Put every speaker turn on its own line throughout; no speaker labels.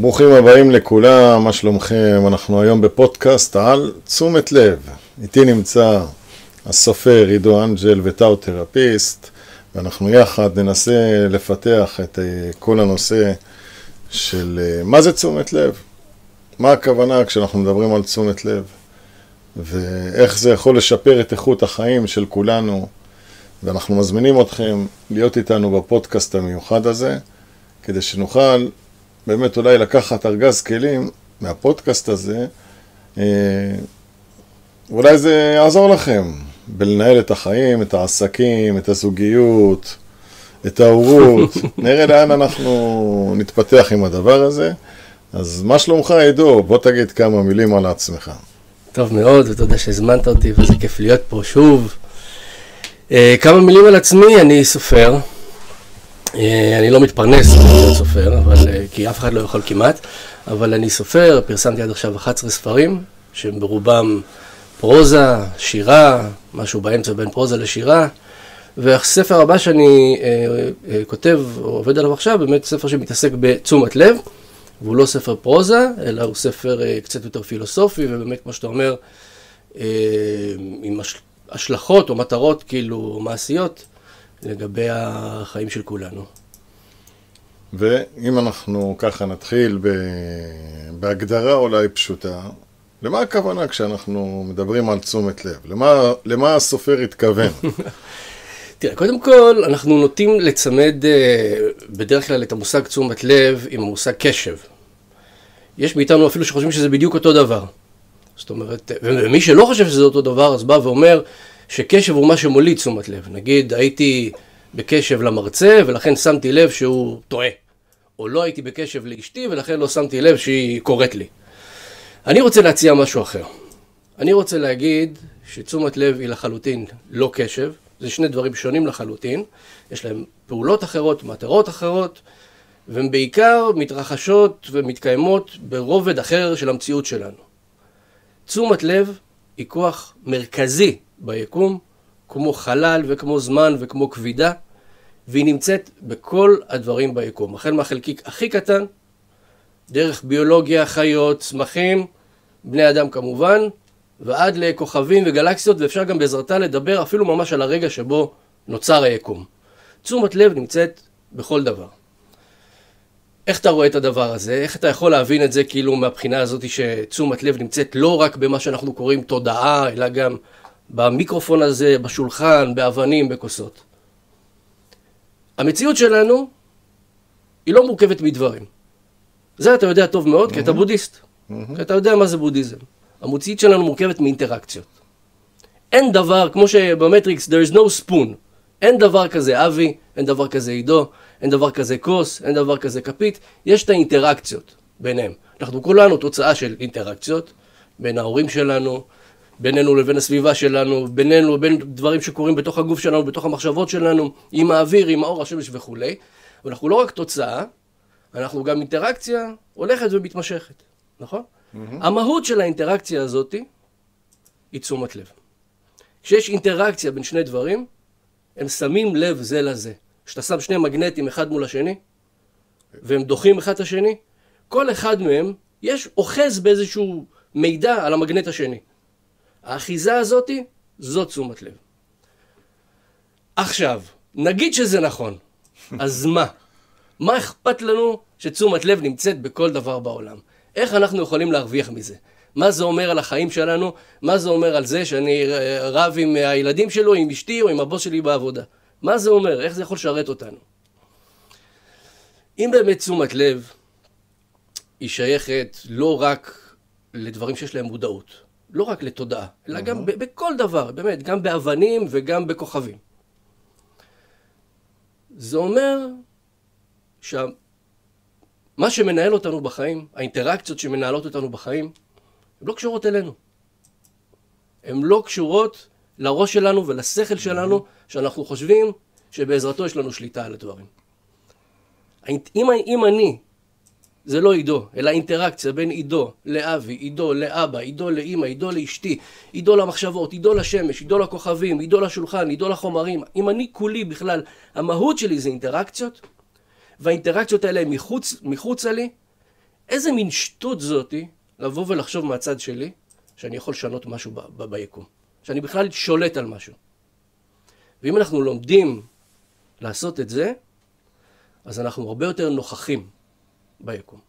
ברוכים הבאים לכולם, מה שלומכם? אנחנו היום בפודקאסט על תשומת לב. איתי נמצא הסופר עידו אנג'ל וטאו-תרפיסט, ואנחנו יחד ננסה לפתח את אה, כל הנושא של אה, מה זה תשומת לב, מה הכוונה כשאנחנו מדברים על תשומת לב, ואיך זה יכול לשפר את איכות החיים של כולנו, ואנחנו מזמינים אתכם להיות איתנו בפודקאסט המיוחד הזה, כדי שנוכל באמת אולי לקחת ארגז כלים מהפודקאסט הזה, אה, אולי זה יעזור לכם בלנהל את החיים, את העסקים, את הזוגיות, את ההורות. נראה לאן אנחנו נתפתח עם הדבר הזה. אז מה שלומך, עידו? בוא תגיד כמה מילים על עצמך.
טוב מאוד, ותודה שהזמנת אותי, וזה כיף להיות פה שוב. Uh, כמה מילים על עצמי, אני סופר. Uh, אני לא מתפרנס להיות סופר, אבל, uh, כי אף אחד לא יכול כמעט, אבל אני סופר, פרסמתי עד עכשיו 11 ספרים, שהם ברובם פרוזה, שירה, משהו באמצע בין פרוזה לשירה. והספר הבא שאני אה, אה, כותב או עובד עליו עכשיו, באמת ספר שמתעסק בתשומת לב, והוא לא ספר פרוזה, אלא הוא ספר אה, קצת יותר פילוסופי, ובאמת, כמו שאתה אומר, אה, עם הש, השלכות או מטרות כאילו מעשיות לגבי החיים של כולנו.
ואם אנחנו ככה נתחיל בהגדרה אולי פשוטה, למה הכוונה כשאנחנו מדברים על תשומת לב? למה, למה הסופר התכוון?
תראה, קודם כל, אנחנו נוטים לצמד uh, בדרך כלל את המושג תשומת לב עם המושג קשב. יש מאיתנו אפילו שחושבים שזה בדיוק אותו דבר. זאת אומרת, ומי שלא חושב שזה אותו דבר, אז בא ואומר שקשב הוא מה שמוליד תשומת לב. נגיד, הייתי בקשב למרצה, ולכן שמתי לב שהוא טועה. או לא הייתי בקשב לאשתי, ולכן לא שמתי לב שהיא קוראת לי. אני רוצה להציע משהו אחר. אני רוצה להגיד שתשומת לב היא לחלוטין לא קשב, זה שני דברים שונים לחלוטין, יש להם פעולות אחרות, מטרות אחרות, והן בעיקר מתרחשות ומתקיימות ברובד אחר של המציאות שלנו. תשומת לב היא כוח מרכזי ביקום, כמו חלל וכמו זמן וכמו כבידה, והיא נמצאת בכל הדברים ביקום, החל מהחלקיק הכי קטן, דרך ביולוגיה, חיות, צמחים, בני אדם כמובן, ועד לכוכבים וגלקסיות, ואפשר גם בעזרתה לדבר אפילו ממש על הרגע שבו נוצר היקום. תשומת לב נמצאת בכל דבר. איך אתה רואה את הדבר הזה? איך אתה יכול להבין את זה כאילו מהבחינה הזאת שתשומת לב נמצאת לא רק במה שאנחנו קוראים תודעה, אלא גם במיקרופון הזה, בשולחן, באבנים, בכוסות. המציאות שלנו היא לא מורכבת מדברים. זה אתה יודע טוב מאוד, כי אתה בודהיסט. כי אתה יודע מה זה בודהיזם. המוציאות שלנו מורכבת מאינטראקציות. אין דבר, כמו שבמטריקס, there is no spoon. אין דבר כזה אבי, אין דבר כזה עידו, אין דבר כזה כוס, אין דבר כזה כפית, יש את האינטראקציות ביניהם. אנחנו כולנו תוצאה של אינטראקציות בין ההורים שלנו, בינינו לבין הסביבה שלנו, בינינו לבין דברים שקורים בתוך הגוף שלנו, בתוך המחשבות שלנו, עם האוויר, עם האור, השמש וכולי. ואנחנו לא רק תוצאה, אנחנו גם אינטראקציה הולכת ומתמשכת, נכון? Mm-hmm. המהות של האינטראקציה הזאת היא תשומת לב. כשיש אינטראקציה בין שני דברים, הם שמים לב זה לזה. כשאתה שם שני מגנטים אחד מול השני, והם דוחים אחד את השני, כל אחד מהם, יש אוחז באיזשהו מידע על המגנט השני. האחיזה הזאתי, זאת תשומת לב. עכשיו, נגיד שזה נכון, אז מה? מה אכפת לנו שתשומת לב נמצאת בכל דבר בעולם? איך אנחנו יכולים להרוויח מזה? מה זה אומר על החיים שלנו? מה זה אומר על זה שאני רב עם הילדים שלו, עם אשתי או עם הבוס שלי בעבודה? מה זה אומר? איך זה יכול לשרת אותנו? אם באמת תשומת לב היא שייכת לא רק לדברים שיש להם מודעות, לא רק לתודעה, אלא גם בכל דבר, באמת, גם באבנים וגם בכוכבים. זה אומר שה... מה שמנהל אותנו בחיים, האינטראקציות שמנהלות אותנו בחיים, הן לא קשורות אלינו. הן לא קשורות לראש שלנו ולשכל שלנו, שאנחנו חושבים שבעזרתו יש לנו שליטה על הדברים. אם, אם אני, זה לא עידו, אלא אינטראקציה בין עידו לאבי, עידו לאבא, עידו לאימא, עידו לאשתי, עידו למחשבות, עידו לשמש, עידו לכוכבים, עידו לשולחן, עידו לחומרים, אם אני כולי בכלל, המהות שלי זה אינטראקציות, והאינטראקציות האלה הן מחוץ, מחוצה לי, איזה מין שטות זאתי לבוא ולחשוב מהצד שלי שאני יכול לשנות משהו ב- ב- ביקום. שאני בכלל שולט על משהו. ואם אנחנו לומדים לעשות את זה, אז אנחנו הרבה יותר נוכחים ביקום.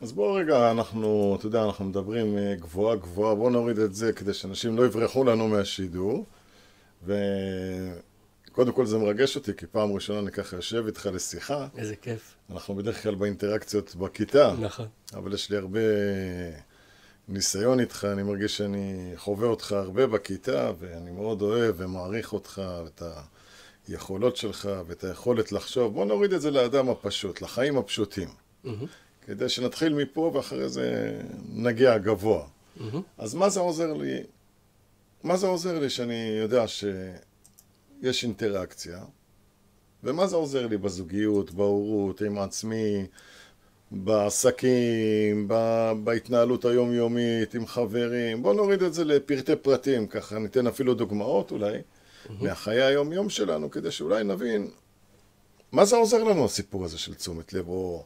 אז בואו רגע, אנחנו, אתה יודע, אנחנו מדברים אה, גבוהה גבוהה, בואו נוריד את זה כדי שאנשים לא יברחו לנו מהשידור. וקודם כל זה מרגש אותי, כי פעם ראשונה אני ככה יושב איתך לשיחה.
איזה כיף.
אנחנו בדרך כלל באינטראקציות בכיתה,
נכון.
אבל יש לי הרבה ניסיון איתך, אני מרגיש שאני חווה אותך הרבה בכיתה, ואני מאוד אוהב ומעריך אותך, ואת היכולות שלך, ואת היכולת לחשוב. בוא נוריד את זה לאדם הפשוט, לחיים הפשוטים.
מהמם.
כדי שנתחיל מפה ואחרי זה נגיע גבוה.
מהמם.
אז מה זה עוזר לי? מה זה עוזר לי שאני יודע שיש אינטראקציה? ומה זה עוזר לי בזוגיות, בהורות, עם עצמי, בעסקים, ב- בהתנהלות היומיומית, עם חברים? בואו נוריד את זה לפרטי פרטים, ככה ניתן אפילו דוגמאות אולי, מהחיי היום-יום שלנו, כדי שאולי נבין מה זה עוזר לנו הסיפור הזה של תשומת לב, או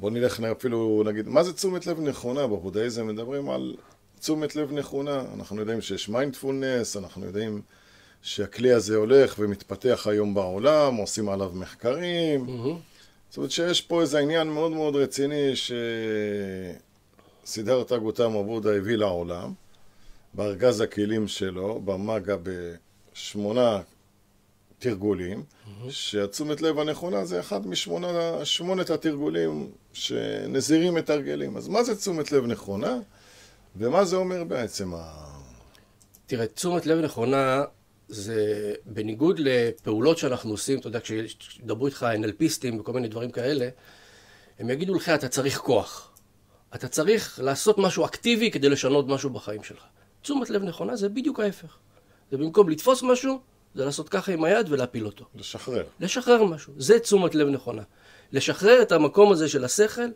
בואו נלך אפילו, נגיד, מה זה תשומת לב נכונה? בבודהיזם מדברים על תשומת לב נכונה. אנחנו יודעים שיש מיינדפולנס, אנחנו יודעים שהכלי הזה הולך ומתפתח היום בעולם, עושים עליו מחקרים. זאת אומרת שיש פה איזה עניין מאוד מאוד רציני שסידרתא גותמה בודה הביא לעולם, בארגז הכלים שלו, במאגה בשמונה תרגולים, שהתשומת לב הנכונה זה אחד משמונה, שמונת התרגולים שנזירים מתרגלים. אז מה זה תשומת לב נכונה, ומה זה אומר בעצם ה...
תראה, תשומת לב נכונה זה בניגוד לפעולות שאנחנו עושים, אתה יודע, כשידברו איתך NLPיסטים וכל מיני דברים כאלה, הם יגידו לך, אתה צריך כוח. אתה צריך לעשות משהו אקטיבי כדי לשנות משהו בחיים שלך. תשומת לב נכונה זה בדיוק ההפך. זה במקום לתפוס משהו, זה לעשות ככה עם היד ולהפיל אותו.
לשחרר.
לשחרר משהו. זה תשומת לב נכונה. לשחרר את המקום הזה של השכל,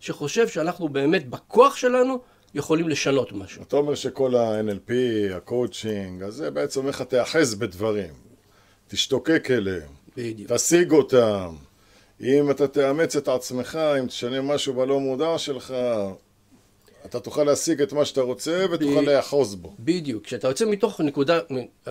שחושב שאנחנו באמת בכוח שלנו יכולים לשנות משהו.
אתה אומר שכל ה-NLP, הקואוצ'ינג, אז זה בעצם לך תיאחז בדברים. תשתוקק אליהם.
בדיוק.
תשיג אותם. אם אתה תאמץ את עצמך, אם תשנה משהו בלא מודע שלך, אתה תוכל להשיג את מה שאתה רוצה ותוכל
ב-
לאחוז בו.
בדיוק. כשאתה יוצא מתוך נקודה,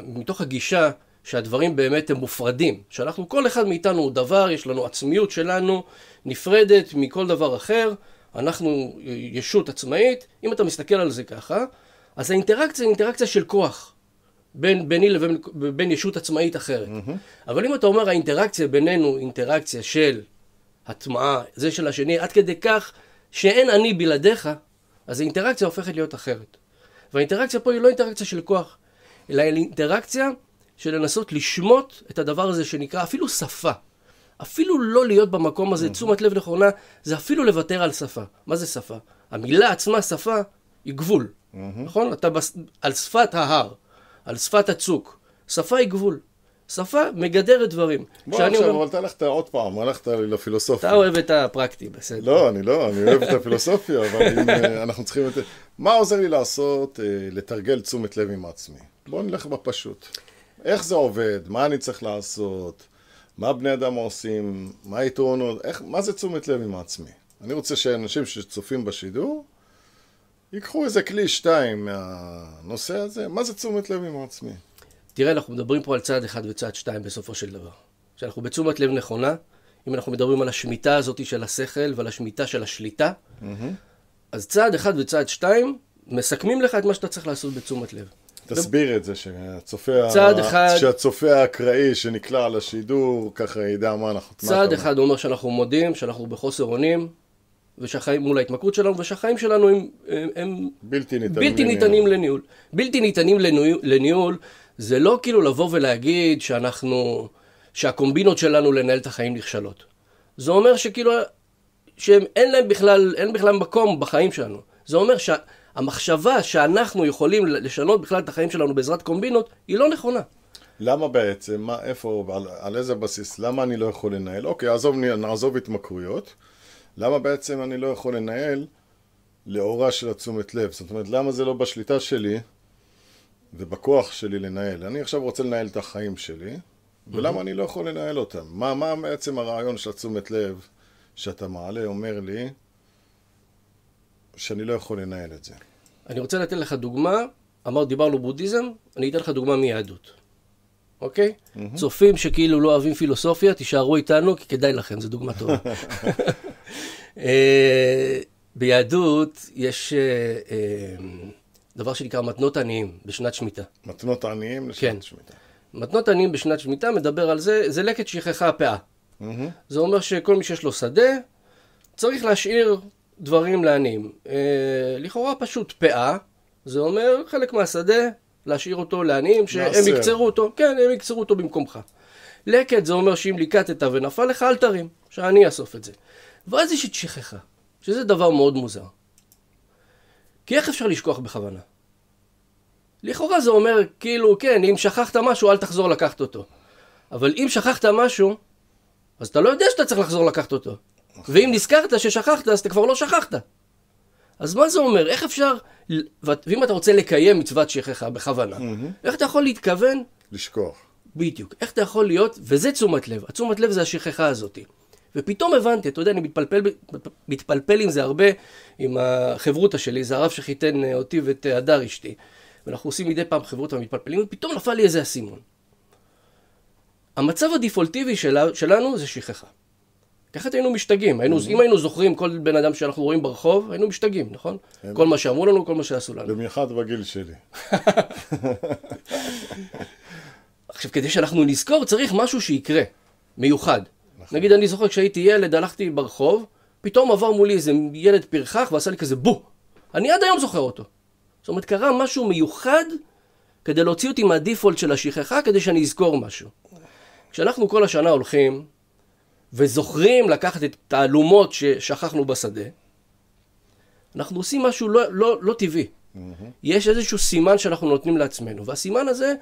מתוך הגישה שהדברים באמת הם מופרדים, שאנחנו, כל אחד מאיתנו הוא דבר, יש לנו עצמיות שלנו, נפרדת מכל דבר אחר, אנחנו ישות עצמאית, אם אתה מסתכל על זה ככה, אז האינטראקציה היא אינטראקציה של כוח. בין, ביני לבין בין ישות עצמאית אחרת. אבל אם אתה אומר האינטראקציה בינינו אינטראקציה של הטמעה, זה של השני, עד כדי כך שאין אני בלעדיך, אז האינטראקציה הופכת להיות אחרת. והאינטראקציה פה היא לא אינטראקציה של כוח, אלא אינטראקציה של לנסות לשמוט את הדבר הזה שנקרא אפילו שפה. אפילו לא להיות במקום הזה, תשומת לב נכונה, זה אפילו לוותר על שפה. מה זה שפה? המילה עצמה, שפה, היא גבול. נכון? אתה בס... על שפת ההר, על שפת הצוק. שפה היא גבול. שפה מגדרת דברים.
בוא עכשיו,
אומר-
אבל אתה הלכת עוד פעם, הלכת לפילוסופיה.
אתה אוהב את הפרקטי, בסדר.
לא, אני לא, אני אוהב את הפילוסופיה, אבל אם אה, אנחנו צריכים את... מה עוזר לי לעשות, אה, לתרגל תשומת לב עם עצמי? בואו נלך בפשוט. איך זה עובד? מה אני צריך לעשות? מה בני אדם עושים? מה היתרונות? איך, מה זה תשומת לב עם עצמי? אני רוצה שאנשים שצופים בשידור, ייקחו איזה כלי שתיים מהנושא הזה, מה זה תשומת לב עם עצמי?
תראה, אנחנו מדברים פה על צעד אחד וצעד שתיים בסופו של דבר. כשאנחנו בתשומת לב נכונה, אם אנחנו מדברים על השמיטה הזאת של השכל ועל השמיטה של השליטה, אז צעד אחד וצעד שתיים מסכמים לך את מה שאתה צריך לעשות בתשומת לב.
תסביר את זה, שהצופה,
צעד אחד-
שהצופה האקראי שנקלע על השידור, ככה ידע מה אנחנו... מה
צעד
אתה
אחד אומר שאנחנו מודים, שאנחנו בחוסר אונים, ושהחיים מול ההתמכרות שלנו, ושהחיים שלנו הם, הם, הם
בלתי ניתנים
בלתי
לניהול.
ניתנים לניהול. בלתי ניתנים לניהול, לניהול זה לא כאילו לבוא ולהגיד שאנחנו, שהקומבינות שלנו לנהל את החיים נכשלות. זה אומר שכאילו, שהם אין להם בכלל, אין בכלל מקום בחיים שלנו. זה אומר שהמחשבה שאנחנו יכולים לשנות בכלל את החיים שלנו בעזרת קומבינות, היא לא נכונה.
למה בעצם? מה, איפה, על, על איזה בסיס? למה אני לא יכול לנהל? אוקיי, עזוב, נעזוב התמכרויות. למה בעצם אני לא יכול לנהל לאורה של התשומת לב? זאת אומרת, למה זה לא בשליטה שלי ובכוח שלי לנהל? אני עכשיו רוצה לנהל את החיים שלי, ולמה אני לא יכול לנהל אותם? מה, מה בעצם הרעיון של התשומת לב שאתה מעלה אומר לי, שאני לא יכול לנהל את זה.
אני רוצה לתת לך דוגמה, אמר, דיברנו בודהיזם, אני אתן לך דוגמה מיהדות, אוקיי? Mm-hmm. צופים שכאילו לא אוהבים פילוסופיה, תישארו איתנו, כי כדאי לכם, זו דוגמה טובה. אה, ביהדות יש אה, אה, דבר שנקרא מתנות עניים בשנת שמיטה.
מתנות עניים לשנת
כן.
שמיטה.
מתנות עניים בשנת שמיטה מדבר על זה, זה לקט שכחה הפאה.
Mm-hmm.
זה אומר שכל מי שיש לו שדה, צריך להשאיר דברים לעניים. אה, לכאורה פשוט פאה, זה אומר חלק מהשדה, להשאיר אותו לעניים, שהם. יקצרו אותו, כן, הם יקצרו אותו במקומך. לקט זה אומר שאם ליקטת ונפל לך, אל תרים, שאני אאסוף את זה. ואז יש את שכחה, שזה דבר מאוד מוזר. כי איך אפשר לשכוח בכוונה? לכאורה זה אומר, כאילו, כן, אם שכחת משהו, אל תחזור לקחת אותו. אבל אם שכחת משהו, אז אתה לא יודע שאתה צריך לחזור לקחת אותו. ואם נזכרת ששכחת, אז אתה כבר לא שכחת. אז מה זה אומר? איך אפשר, ואם אתה רוצה לקיים מצוות שכחה בכוונה, איך אתה יכול להתכוון
לשכוח.
בדיוק. איך אתה יכול להיות, וזה תשומת לב, התשומת לב זה השכחה הזאת. ופתאום הבנתי, אתה יודע, אני מתפלפל, מתפלפל עם זה הרבה, עם החברותא שלי, זה הרב שחיתן אה, אותי ואת אה, הדר אשתי. ואנחנו עושים מדי פעם חברותא ומתפלפלים, ופתאום נפל לי איזה אסימון. המצב הדיפולטיבי שלה, שלנו זה שכחה. אחרת היינו משתגעים, היינו, אם היינו זוכרים כל בן אדם שאנחנו רואים ברחוב, היינו משתגעים, נכון? כל מה שאמרו לנו, כל מה שעשו לנו.
במיוחד בגיל שלי.
עכשיו, כדי שאנחנו נזכור, צריך משהו שיקרה, מיוחד. נגיד, אני זוכר כשהייתי ילד, הלכתי ברחוב, פתאום עבר מולי איזה ילד פרחח ועשה לי כזה בו. אני עד היום זוכר אותו. זאת אומרת, קרה משהו מיוחד כדי להוציא אותי מהדיפולט של השכחה, כדי שאני אזכור משהו. כשאנחנו כל השנה הולכים וזוכרים לקחת את התעלומות ששכחנו בשדה, אנחנו עושים משהו לא, לא, לא טבעי. יש איזשהו סימן שאנחנו נותנים לעצמנו, והסימן הזה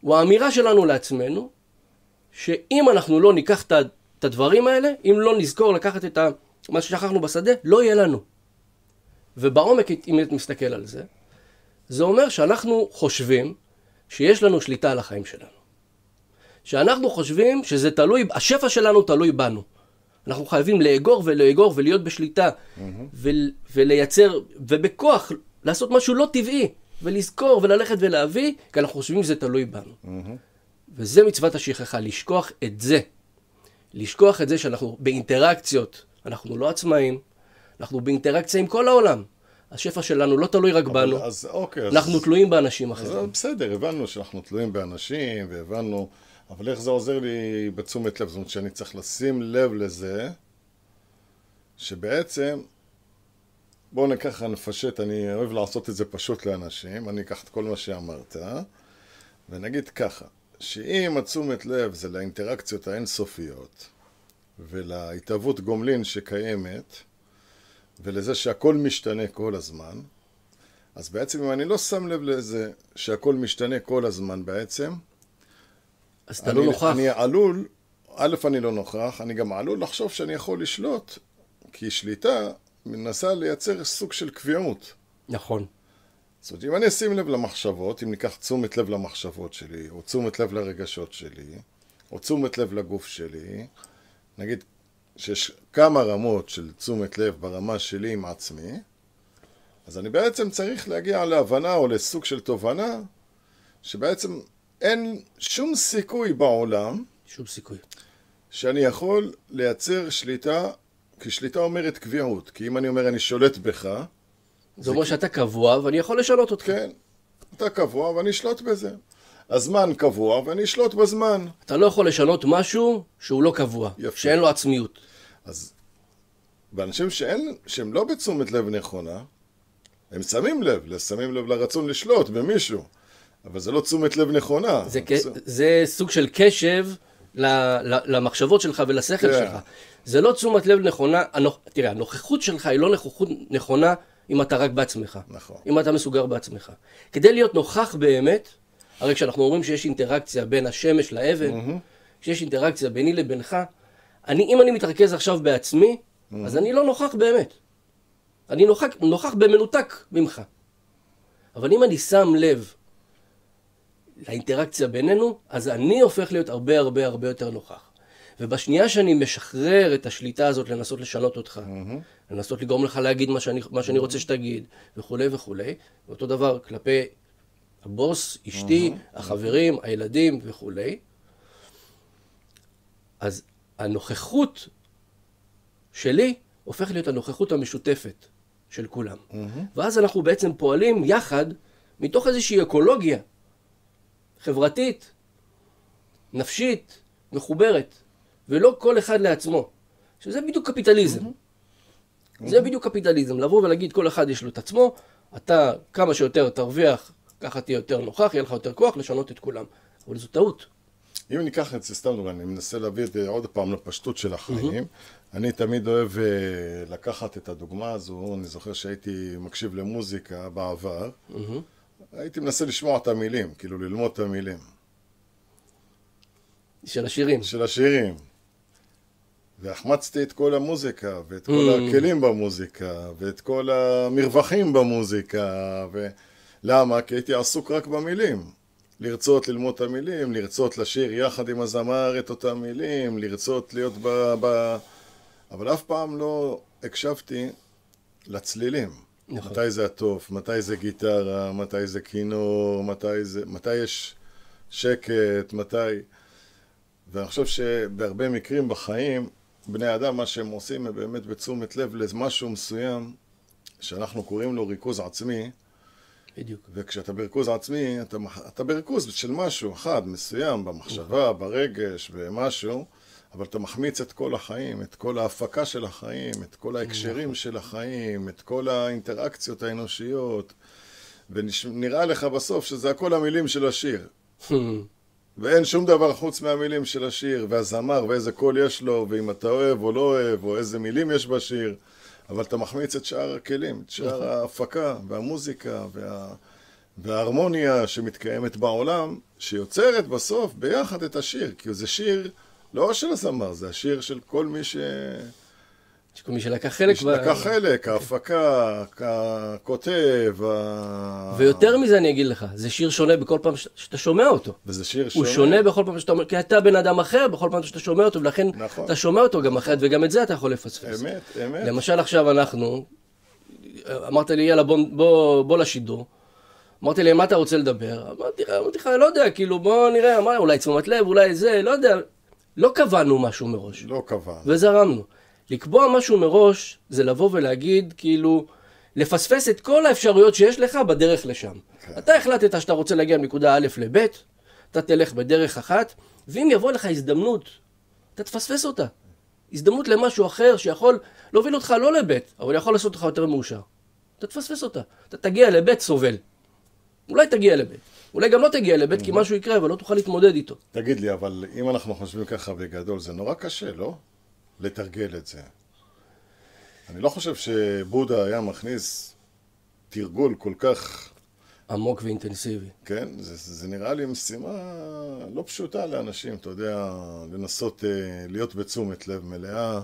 הוא האמירה שלנו לעצמנו, שאם אנחנו לא ניקח את את הדברים האלה, אם לא נזכור לקחת את ה- מה ששכחנו בשדה, לא יהיה לנו. ובעומק, אם אתה מסתכל על זה, זה אומר שאנחנו חושבים שיש לנו שליטה על החיים שלנו. שאנחנו חושבים שזה תלוי, השפע שלנו תלוי בנו. אנחנו חייבים לאגור ולאגור ולהיות בשליטה, ו- ולייצר, ובכוח, לעשות משהו לא טבעי, ולזכור וללכת ולהביא, כי אנחנו חושבים שזה תלוי בנו. וזה מצוות השכחה, לשכוח את זה. לשכוח את זה שאנחנו באינטראקציות, אנחנו לא עצמאים, אנחנו באינטראקציה עם כל העולם. השפע שלנו לא תלוי רק בנו,
אז אוקיי, אז...
אנחנו תלויים באנשים
אז
אחרים.
בסדר, הבנו שאנחנו תלויים באנשים, והבנו, אבל איך זה עוזר לי בתשומת לב? זאת אומרת שאני צריך לשים לב לזה, שבעצם, בואו ניקח, נפשט, אני אוהב לעשות את זה פשוט לאנשים, אני אקח את כל מה שאמרת, ונגיד ככה, שאם התשומת לב זה לאינטראקציות האינסופיות, ולהתהוות גומלין שקיימת, ולזה שהכל משתנה כל הזמן, אז בעצם אם אני לא שם לב לזה שהכל משתנה כל הזמן בעצם,
אז אתה לא נוכח.
אני עלול, א', אני לא נוכח, אני גם עלול לחשוב שאני יכול לשלוט, כי שליטה מנסה לייצר סוג של קביעות.
נכון.
זאת אומרת, אם אני אשים לב למחשבות, אם ניקח תשומת לב למחשבות שלי, או תשומת לב לרגשות שלי, או תשומת לב לגוף שלי, נגיד שיש כמה רמות של תשומת לב ברמה שלי עם עצמי, אז אני בעצם צריך להגיע להבנה או לסוג של תובנה, שבעצם אין שום סיכוי בעולם
שום סיכוי.
שאני יכול לייצר שליטה, כי שליטה אומרת קביעות, כי אם אני אומר אני שולט בך,
זה אומר שאתה קבוע ואני יכול לשנות אותך.
כן, אתה קבוע ואני אשלוט בזה. הזמן קבוע ואני אשלוט בזמן.
אתה לא יכול לשנות משהו שהוא לא קבוע,
יפה.
שאין לו עצמיות.
אז באנשים שאין, שהם לא בתשומת לב נכונה, הם שמים לב, שמים לב לרצון לשלוט במישהו, אבל זה לא תשומת לב נכונה.
זה, כ... זה סוג של קשב ל... ל... למחשבות שלך ולשכל
כן.
שלך. זה לא תשומת לב נכונה, הנוכ... תראה, הנוכחות שלך היא לא נוכחות נכונה אם אתה רק בעצמך.
נכון.
אם אתה מסוגר בעצמך. כדי להיות נוכח באמת, הרי כשאנחנו אומרים שיש אינטראקציה בין השמש לאבן, כשיש אינטראקציה ביני לבינך, אני, אם אני מתרכז עכשיו בעצמי, אז אני לא נוכח באמת. אני נוכח, נוכח במנותק ממך. אבל אם אני שם לב לאינטראקציה בינינו, אז אני הופך להיות הרבה הרבה הרבה יותר נוכח. ובשנייה שאני משחרר את השליטה הזאת לנסות לשנות אותך, לנסות לגרום לך להגיד מה שאני, מה שאני רוצה שתגיד, וכולי וכולי, ואותו דבר כלפי הבוס, אשתי, החברים, הילדים וכולי, אז הנוכחות שלי הופך להיות הנוכחות המשותפת של כולם. ואז אנחנו בעצם פועלים יחד מתוך איזושהי אקולוגיה חברתית, נפשית, מחוברת, ולא כל אחד לעצמו, שזה בדיוק קפיטליזם. זה בדיוק קפיטליזם, לבוא ולהגיד כל אחד יש לו את עצמו, אתה כמה שיותר תרוויח, ככה תהיה יותר נוכח, יהיה לך יותר כוח לשנות את כולם. אבל זו טעות.
אם ניקח את זה סתם דוגמא, אני מנסה להביא את זה עוד פעם לפשטות של החיים. אני תמיד אוהב אה, לקחת את הדוגמה הזו, אני זוכר שהייתי מקשיב למוזיקה בעבר, הייתי מנסה לשמוע את המילים, כאילו ללמוד את המילים.
של השירים.
של השירים. והחמצתי את כל המוזיקה, ואת כל הכלים במוזיקה, ואת כל המרווחים במוזיקה, ו... למה? כי הייתי עסוק רק במילים. לרצות ללמוד את המילים, לרצות לשיר יחד עם הזמר את אותם מילים, לרצות להיות ב... ב... אבל אף פעם לא הקשבתי לצלילים.
נכון.
מתי זה הטוף, מתי זה גיטרה, מתי זה כינור, מתי, זה... מתי יש שקט, מתי... ואני חושב שבהרבה מקרים בחיים, בני אדם, מה שהם עושים, הם באמת בתשומת לב למשהו מסוים, שאנחנו קוראים לו ריכוז עצמי,
בדיוק.
וכשאתה בריכוז עצמי, אתה, אתה בריכוז של משהו אחד, מסוים, במחשבה, ברגש, במשהו, אבל אתה מחמיץ את כל החיים, את כל ההפקה של החיים, את כל ההקשרים של החיים, את כל האינטראקציות האנושיות, ונראה לך בסוף שזה הכל המילים של השיר. ואין שום דבר חוץ מהמילים של השיר, והזמר, ואיזה קול יש לו, ואם אתה אוהב או לא אוהב, או איזה מילים יש בשיר, אבל אתה מחמיץ את שאר הכלים, את שאר ההפקה, והמוזיקה, וה... וההרמוניה שמתקיימת בעולם, שיוצרת בסוף ביחד את השיר, כי זה שיר לא של הזמר, זה השיר של כל מי ש...
שכל מי שלקח חלק. ב-
לקח חלק, ההפקה, הכותב, ה...
ויותר מזה אני אגיד לך, זה שיר שונה בכל פעם ש- שאתה שומע אותו.
וזה שיר
הוא
שונה.
שונה בכל פעם שאתה אומר, כי אתה בן אדם אחר בכל פעם שאתה שומע אותו, ולכן
נכון.
אתה שומע אותו גם אחרת, וגם את זה אתה יכול לפספס.
אמת, אמת.
למשל עכשיו אנחנו, אמרת לי, יאללה, בוא, בוא, בוא לשידור. אמרתי לי, מה אתה רוצה לדבר? אמרתי לך, אמרתי לך, לא יודע, כאילו, בוא נראה, מה, אולי תשומת לב, אולי זה, לא יודע. לא קבענו משהו מראש,
לא קבע.
וזרמנו. לקבוע משהו מראש, זה לבוא ולהגיד, כאילו, לפספס את כל האפשרויות שיש לך בדרך לשם. אתה החלטת שאתה רוצה להגיע מנקודה א' לב', אתה תלך בדרך אחת, ואם יבוא לך הזדמנות, אתה תפספס אותה. הזדמנות למשהו אחר שיכול להוביל אותך לא לב', אבל יכול לעשות אותך יותר מאושר. אתה תפספס אותה. אתה תגיע לב' סובל. אולי תגיע לב'. אולי גם לא תגיע לב' כי משהו יקרה, אבל לא תוכל להתמודד איתו.
תגיד לי, אבל אם אנחנו חושבים ככה בגדול, זה נורא קשה, לא? לתרגל את זה. אני לא חושב שבודה היה מכניס תרגול כל כך,
עמוק ואינטנסיבי.
כן? זה, זה נראה לי משימה לא פשוטה לאנשים, אתה יודע, לנסות אה, להיות בתשומת לב מלאה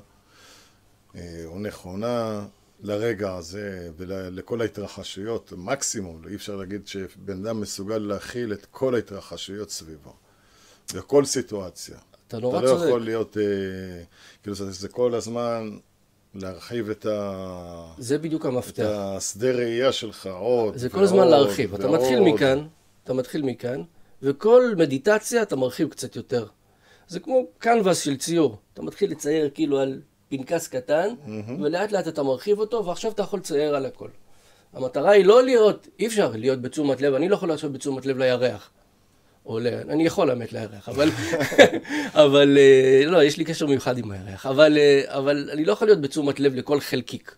אה, או נכונה לרגע הזה ולכל ההתרחשויות, מקסימום, אי אפשר להגיד שבן אדם מסוגל להכיל את כל ההתרחשויות סביבו, בכל סיטואציה.
אתה נורא
אתה לא
צודק.
יכול להיות, אה, כאילו זה, כל הזמן להרחיב את, ה,
זה בדיוק
את
המפתח.
השדה ראייה שלך עוד
זה כל
ועוד
הזמן להרחיב. אתה
ועוד.
מתחיל מכאן, אתה מתחיל מכאן, וכל מדיטציה אתה מרחיב קצת יותר. זה כמו קנבס של ציור. אתה מתחיל לצייר כאילו על פנקס קטן, ולאט לאט אתה מרחיב אותו, ועכשיו אתה יכול לצייר על הכל. המטרה היא לא להיות, אי אפשר להיות בתשומת לב, אני לא יכול לעשות בתשומת לב לירח. או ל... אני יכול לאמת לירח, אבל, אבל אה, לא, יש לי קשר מיוחד עם הירח, אבל, אה, אבל אני לא יכול להיות בתשומת לב לכל חלקיק.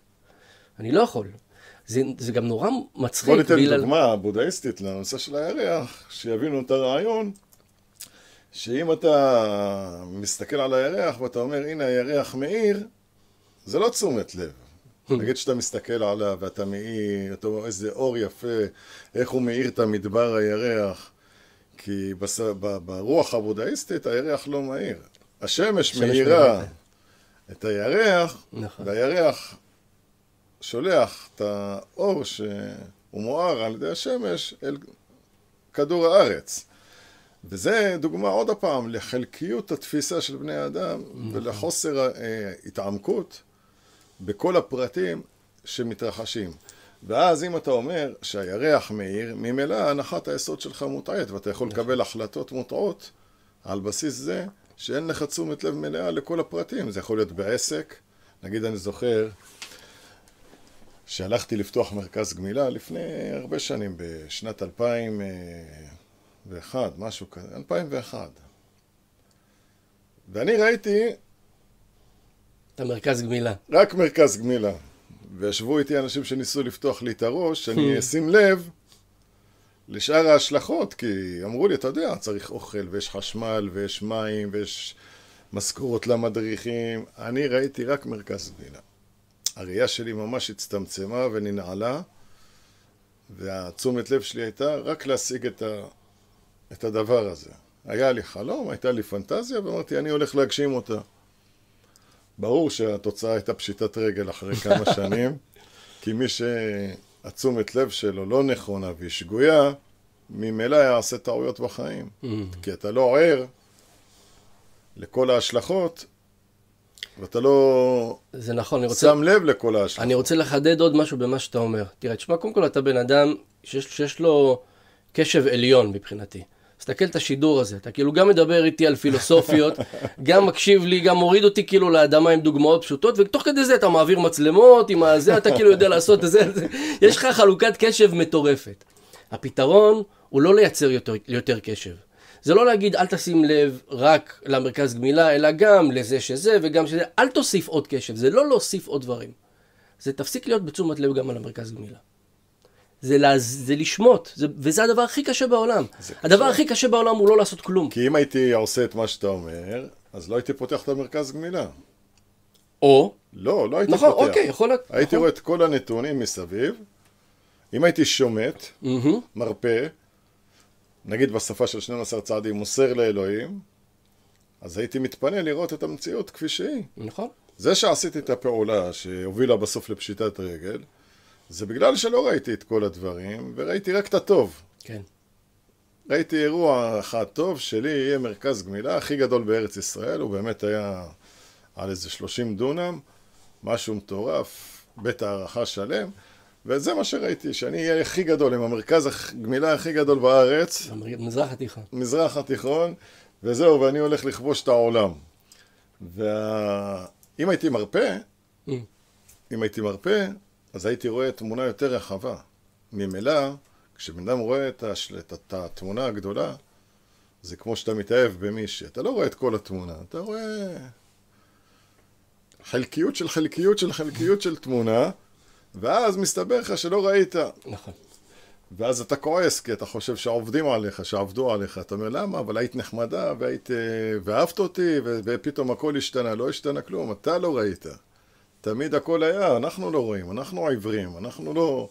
אני לא יכול. זה, זה גם נורא מצחיק.
בוא ניתן
בגלל-
דוגמה בודהיסטית לנושא של הירח, שיבינו את הרעיון, שאם אתה מסתכל על הירח ואתה אומר, הנה הירח מאיר, זה לא תשומת לב. נגיד שאתה מסתכל עליו ואתה מאיר, אתה אומר איזה אור יפה, איך הוא מאיר את המדבר הירח. כי בס... ב... ברוח הבודהיסטית הירח לא מאיר. השמש מאירה. את הירח,
נכון.
והירח שולח את האור שהוא מואר על ידי השמש אל כדור הארץ. וזה דוגמה עוד פעם לחלקיות התפיסה של בני האדם
נכון.
ולחוסר אה, התעמקות בכל הפרטים שמתרחשים. ואז אם אתה אומר שהירח מאיר, ממילא הנחת היסוד שלך מוטעית, ואתה יכול
נכון.
לקבל החלטות מוטעות על בסיס זה שאין לך תשומת לב מלאה לכל הפרטים. זה יכול להיות בעסק, נגיד אני זוכר שהלכתי לפתוח מרכז גמילה לפני הרבה שנים, בשנת 2001, משהו כזה, 2001. ואני ראיתי
את המרכז גמילה.
רק מרכז גמילה. וישבו איתי אנשים שניסו לפתוח לי את הראש, שאני אשים לב לשאר ההשלכות, כי אמרו לי, אתה יודע, צריך אוכל, ויש חשמל, ויש מים, ויש משכורות למדריכים. אני ראיתי רק מרכז גמילה. הראייה שלי ממש הצטמצמה וננעלה, והתשומת לב שלי הייתה רק להשיג את, ה... את הדבר הזה. היה לי חלום, הייתה לי פנטזיה, ואמרתי, אני הולך להגשים אותה. ברור שהתוצאה הייתה פשיטת רגל אחרי כמה שנים, כי מי שהתשומת לב שלו לא נכונה והיא שגויה, ממילא יעשה טעויות בחיים. כי אתה לא ער לכל ההשלכות, ואתה לא
זה נכון, אני רוצה...
שם לב לכל ההשלכות.
אני רוצה לחדד עוד משהו במה שאתה אומר. תראה, תשמע, קודם כל אתה בן אדם שיש, שיש לו קשב עליון מבחינתי. תסתכל את השידור הזה, אתה כאילו גם מדבר איתי על פילוסופיות, גם מקשיב לי, גם מוריד אותי כאילו לאדמה עם דוגמאות פשוטות, ותוך כדי זה אתה מעביר מצלמות עם הזה, אתה כאילו יודע לעשות את זה. יש לך חלוקת קשב מטורפת. הפתרון הוא לא לייצר יותר, יותר קשב. זה לא להגיד אל תשים לב רק למרכז גמילה, אלא גם לזה שזה וגם שזה, אל תוסיף עוד קשב, זה לא להוסיף עוד דברים. זה תפסיק להיות בתשומת לב גם על המרכז גמילה. זה, לה, זה לשמוט, זה, וזה הדבר הכי קשה בעולם. הדבר
קשה.
הכי קשה בעולם הוא לא לעשות כלום.
כי אם הייתי עושה את מה שאתה אומר, אז לא הייתי פותח את המרכז גמילה.
או,
לא, לא הייתי
נכון,
פותח.
אוקיי, יכול להיות.
הייתי
נכון.
רואה את כל הנתונים מסביב. אם הייתי שומט,
מהמם,
מרפא, נגיד בשפה של 12 צעדים, מוסר לאלוהים, אז הייתי מתפנה לראות את המציאות כפי שהיא.
נכון.
זה שעשיתי את הפעולה שהובילה בסוף לפשיטת רגל, זה בגלל שלא ראיתי את כל הדברים, וראיתי רק את הטוב.
כן.
ראיתי אירוע אחד טוב, שלי יהיה מרכז גמילה הכי גדול בארץ ישראל, הוא באמת היה על איזה 30 דונם, משהו מטורף, בית הערכה שלם, וזה מה שראיתי, שאני אהיה הכי גדול, עם המרכז הגמילה הכי גדול בארץ,
במזרח התיכון.
מזרח התיכון, וזהו, ואני הולך לכבוש את העולם. ואם הייתי מרפא,
Mm.
אם הייתי מרפא, אז הייתי רואה תמונה יותר רחבה. ממילא, כשבן אדם רואה את, הש... את, את התמונה הגדולה, זה כמו שאתה מתאהב במישהי. אתה לא רואה את כל התמונה, אתה רואה חלקיות של חלקיות של חלקיות של תמונה, ואז מסתבר לך שלא ראית.
נכון.
ואז אתה כועס, כי אתה חושב שעובדים עליך, שעבדו עליך. אתה אומר, למה? אבל היית נחמדה, והיית... אה, ואהבת אותי, ו- ופתאום הכל השתנה. לא השתנה כלום, אתה לא ראית. תמיד הכל היה, אנחנו לא רואים, אנחנו עיוורים, אנחנו לא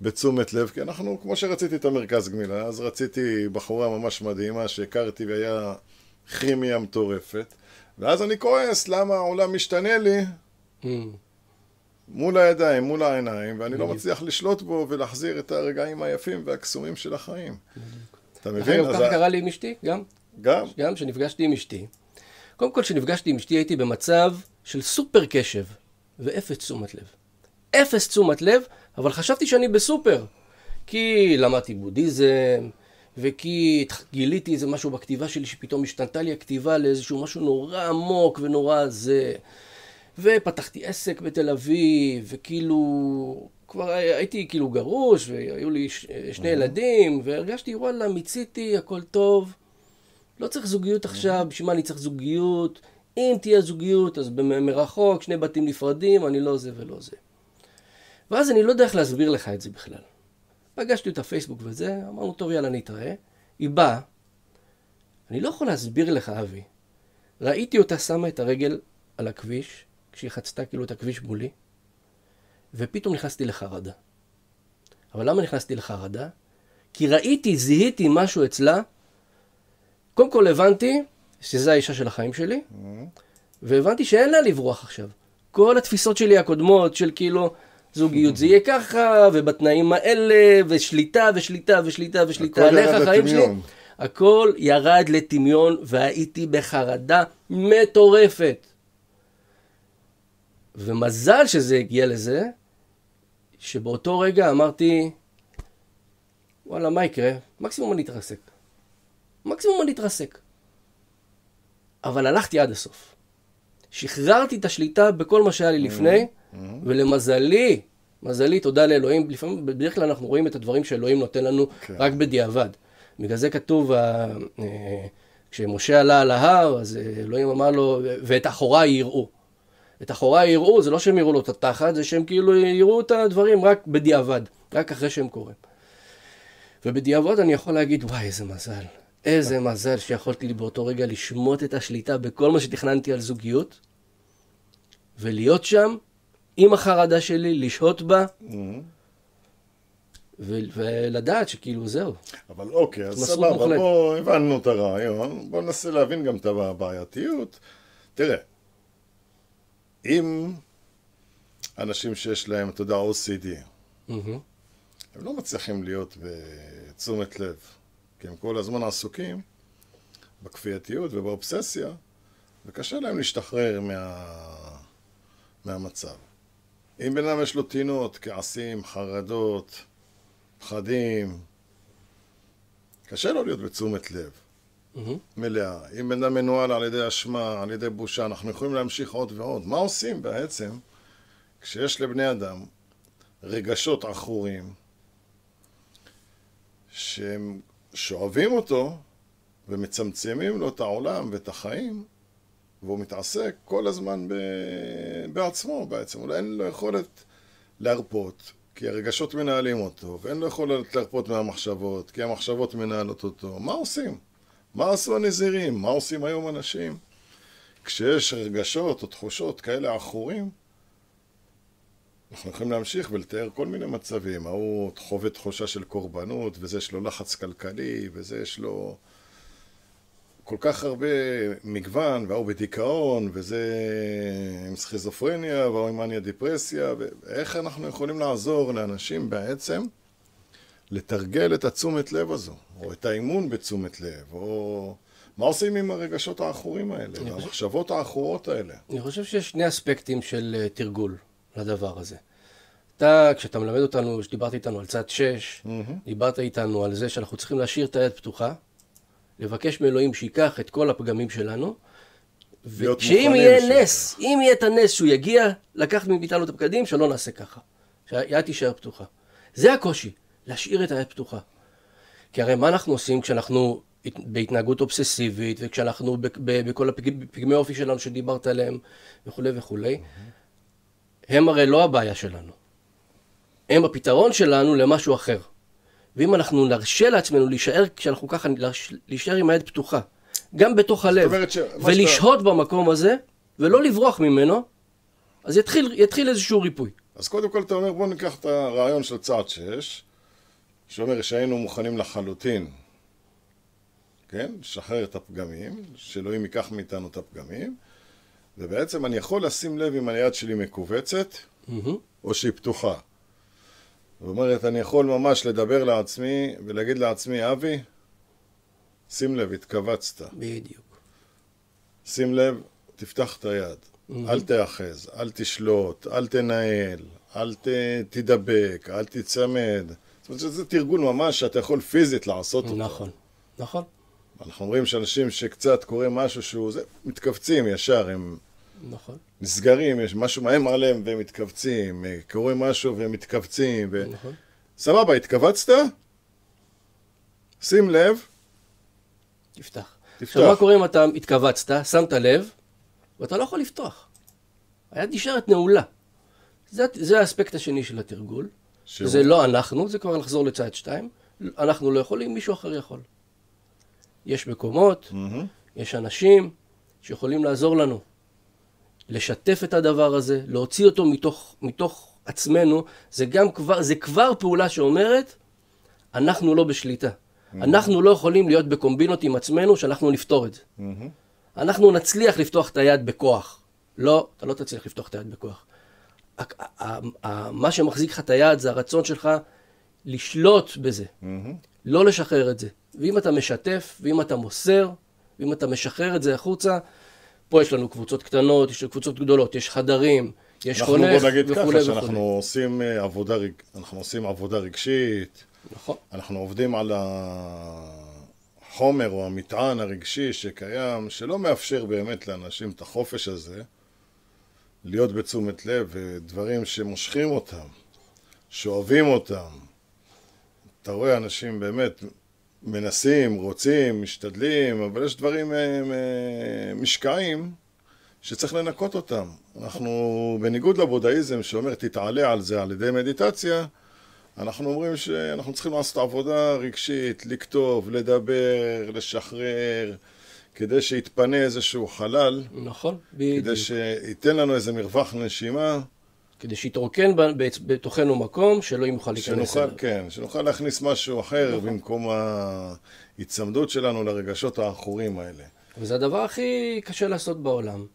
בתשומת לב, כי אנחנו, כמו שרציתי את המרכז גמילה, אז רציתי בחורה ממש מדהימה שהכרתי והיה כימיה מטורפת, ואז אני כועס, למה העולם משתנה לי
Mm.
מול הידיים, מול העיניים, ואני לא מצליח לשלוט בו ולהחזיר את הרגעים היפים והקסומים של החיים. אתה
דרך
מבין?
ככה
ה-
קרה לי עם אשתי, גם.
גם,
גם כשנפגשתי עם אשתי. קודם כל, כשנפגשתי עם אשתי הייתי במצב של סופר קשב ואפס תשומת לב. אפס תשומת לב, אבל חשבתי שאני בסופר. כי למדתי בודהיזם, וכי גיליתי איזה משהו בכתיבה שלי שפתאום השתנתה לי הכתיבה לאיזשהו משהו נורא עמוק ונורא זה. ופתחתי עסק בתל אביב, וכאילו, כבר הייתי כאילו גרוש, והיו לי ש- שני ילדים, והרגשתי, וואלה, מיציתי, הכל טוב. לא צריך זוגיות עכשיו, בשביל מה אני צריך זוגיות? אם תהיה זוגיות, אז מרחוק, שני בתים נפרדים, אני לא זה ולא זה. ואז אני לא יודע איך להסביר לך את זה בכלל. פגשתי אותה פייסבוק וזה, אמרנו, טוב, יאללה, נתראה. היא באה, אני לא יכול להסביר לך, אבי. ראיתי אותה שמה את הרגל על הכביש, כשהיא חצתה כאילו את הכביש מולי, ופתאום נכנסתי לחרדה. אבל למה נכנסתי לחרדה? כי ראיתי, זיהיתי משהו אצלה, קודם כל הבנתי שזו האישה של החיים שלי, והבנתי שאין לה לברוח עכשיו. כל התפיסות שלי הקודמות של כאילו זוגיות זה יהיה ככה, ובתנאים האלה, ושליטה ושליטה ושליטה ושליטה,
הכל
על איך
ירד
החיים שלי. הכל ירד לטמיון והייתי בחרדה מטורפת. ומזל שזה הגיע לזה, שבאותו רגע אמרתי, וואלה, מה יקרה? מקסימום אני אתרסק. מקסימום אני אתרסק. אבל הלכתי עד הסוף. שחררתי את השליטה בכל מה שהיה לי לפני, ולמזלי, מזלי, תודה לאלוהים, לפעמים, בדרך כלל אנחנו רואים את הדברים שאלוהים נותן לנו
כן.
רק בדיעבד. בגלל זה כתוב, אה, אה, כשמשה עלה על ההר, אז אה, אלוהים אמר לו, ואת אחוריי יראו. את אחוריי יראו, זה לא שהם יראו לו את התחת, זה שהם כאילו יראו את הדברים רק בדיעבד, רק אחרי שהם קורים. ובדיעבד אני יכול להגיד, וואי, איזה מזל. איזה מזל שיכולתי לי באותו רגע לשמוט את השליטה בכל מה שתכננתי על זוגיות, ולהיות שם עם החרדה שלי, לשהות בה, ו- ולדעת שכאילו זהו.
אבל אוקיי, אז סבבה. בוא, הבנו את הרעיון, בוא ננסה להבין גם את הבעייתיות. תראה, אם אנשים שיש להם, אתה יודע, OCD,
מהמם.
הם לא מצליחים להיות בתשומת לב, כי הם כל הזמן עסוקים בכפייתיות ובאובססיה, וקשה להם להשתחרר מה... מהמצב. אם בן אדם יש לו טינות, כעסים, חרדות, פחדים, קשה לו להיות בתשומת לב
מהמם.
מלאה. אם בן אדם מנוהל על ידי אשמה, על ידי בושה, אנחנו יכולים להמשיך עוד ועוד. מה עושים בעצם כשיש לבני אדם רגשות עכורים שהם שואבים אותו ומצמצמים לו את העולם ואת החיים והוא מתעסק כל הזמן ב... בעצמו בעצם, אולי אין לו יכולת להרפות כי הרגשות מנהלים אותו ואין לו יכולת להרפות מהמחשבות כי המחשבות מנהלות אותו. מה עושים? מה עשו הנזירים? מה עושים היום אנשים? כשיש רגשות או תחושות כאלה עכורים, אנחנו יכולים להמשיך ולתאר כל מיני מצבים. ההוא חווה תחושה של קורבנות, וזה יש לו לחץ כלכלי, וזה יש לו כל כך הרבה מגוון, וההוא בדיכאון, וזה עם סכיזופרניה, וההוא עם מניה דיפרסיה, ואיך אנחנו יכולים לעזור לאנשים בעצם לתרגל את התשומת לב הזו, או את האימון בתשומת לב, או מה עושים עם הרגשות העכורים האלה,
חושב-
המחשבות העכורות האלה.
אני חושב שיש שני אספקטים של אה, תרגול לדבר הזה. אתה, כשאתה מלמד אותנו, כשדיברת איתנו על צד 6, דיברת איתנו על זה שאנחנו צריכים להשאיר את היד פתוחה, לבקש מאלוהים שייקח את כל הפגמים שלנו, ושאם יהיה
שזה.
נס, אם יהיה את הנס שהוא יגיע לקחת מאיתנו את הפקדים, שלא נעשה ככה. שהיד תישאר פתוחה. זה הקושי, להשאיר את היד פתוחה. כי הרי מה אנחנו עושים כשאנחנו הת- בהתנהגות אובססיבית, וכשאנחנו בכל הפגמי אופי שלנו שדיברת עליהם, וכולי וכולי, הם הרי לא הבעיה שלנו. הם הפתרון שלנו למשהו אחר. ואם אנחנו נרשה לעצמנו להישאר, כשאנחנו ככה, להישאר עם היד פתוחה, גם בתוך הלב,
ש- מה שאתה-
ולשהות במקום הזה, ולא לברוח ממנו, אז יתחיל, יתחיל איזשהו ריפוי.
אז קודם כל אתה אומר, בוא ניקח את הרעיון של צעד 6, שאומר שהיינו מוכנים לחלוטין, כן? לשחרר את הפגמים, שאלוהים ייקח מאיתנו את הפגמים, ובעצם אני יכול לשים לב אם היד שלי מכווצת,
מהמם.
או שהיא פתוחה. זאת אומרת, אני יכול ממש לדבר לעצמי ולהגיד לעצמי, אבי, שים לב, התכווצת.
בדיוק.
שים לב, תפתח את היד. אל תאחז, אל תשלוט, אל תנהל, אל ת, תדבק, אל תצמד. זאת אומרת שזה תרגול ממש שאתה יכול פיזית לעשות אותו.
נכון, נכון,
אנחנו אומרים שאנשים שקצת קורה משהו שהוא... זה, מתכווצים ישר, הם
נכון,
נסגרים, יש משהו מאיים עליהם והם מתכווצים, אה, קורה משהו והם מתכווצים. ו...
נכון.
סבבה, התכווצת? שים לב,
תפתח.
תפתח.
עכשיו, מה קורה אם אתה התכווצת, שמת לב, ואתה לא יכול לפתוח? היד נשארת נעולה. זה, זה האספקט השני של התרגול.
שהוא-
זה לא אנחנו, זה כבר לחזור לצד שתיים. אנחנו לא יכולים, מישהו אחר יכול. יש מקומות,
מהמם.
יש אנשים שיכולים לעזור לנו. לשתף את הדבר הזה, להוציא אותו מתוך, מתוך עצמנו, זה גם כבר, זה כבר פעולה שאומרת, אנחנו לא בשליטה. אנחנו לא יכולים להיות בקומבינות עם עצמנו שאנחנו נפתור את זה.
מהמם.
אנחנו נצליח לפתוח את היד בכוח. לא, אתה לא תצליח לפתוח את היד בכוח. מה שמחזיק לך את היד זה הרצון שלך לשלוט בזה.
מהמם.
לא לשחרר את זה. ואם אתה משתף, ואם אתה מוסר, ואם אתה משחרר את זה החוצה, פה יש לנו קבוצות קטנות, יש קבוצות גדולות, יש חדרים, יש
אנחנו
חונך
בוא נגיד
וכולי
ככה,
וכולי.
שאנחנו עושים אה, עבודה, אנחנו עושים עבודה רגשית,
נכון.
אנחנו עובדים על החומר או המטען הרגשי שקיים, שלא מאפשר באמת לאנשים את החופש הזה, להיות בתשומת לב, ודברים שמושכים אותם, שאוהבים אותם. אתה רואה אנשים באמת מנסים, רוצים, משתדלים, אבל יש דברים אה, אה, משקעים שצריך לנקות אותם. אנחנו, בניגוד לבודהיזם שאומר תתעלה על זה על ידי מדיטציה, אנחנו אומרים שאנחנו צריכים לעשות עבודה רגשית, לכתוב, לדבר, לשחרר, כדי שיתפנה איזשהו חלל,
נכון,
כדי
בדיוק.
שייתן לנו איזה מרווח נשימה,
כדי שיתרוקן בתוכנו מקום שלא יוכל להיכנס
שנוכל,
אליו.
כן, שנוכל להכניס משהו אחר
נכון.
במקום ההיצמדות שלנו לרגשות העכורים האלה.
וזה הדבר הכי קשה לעשות בעולם.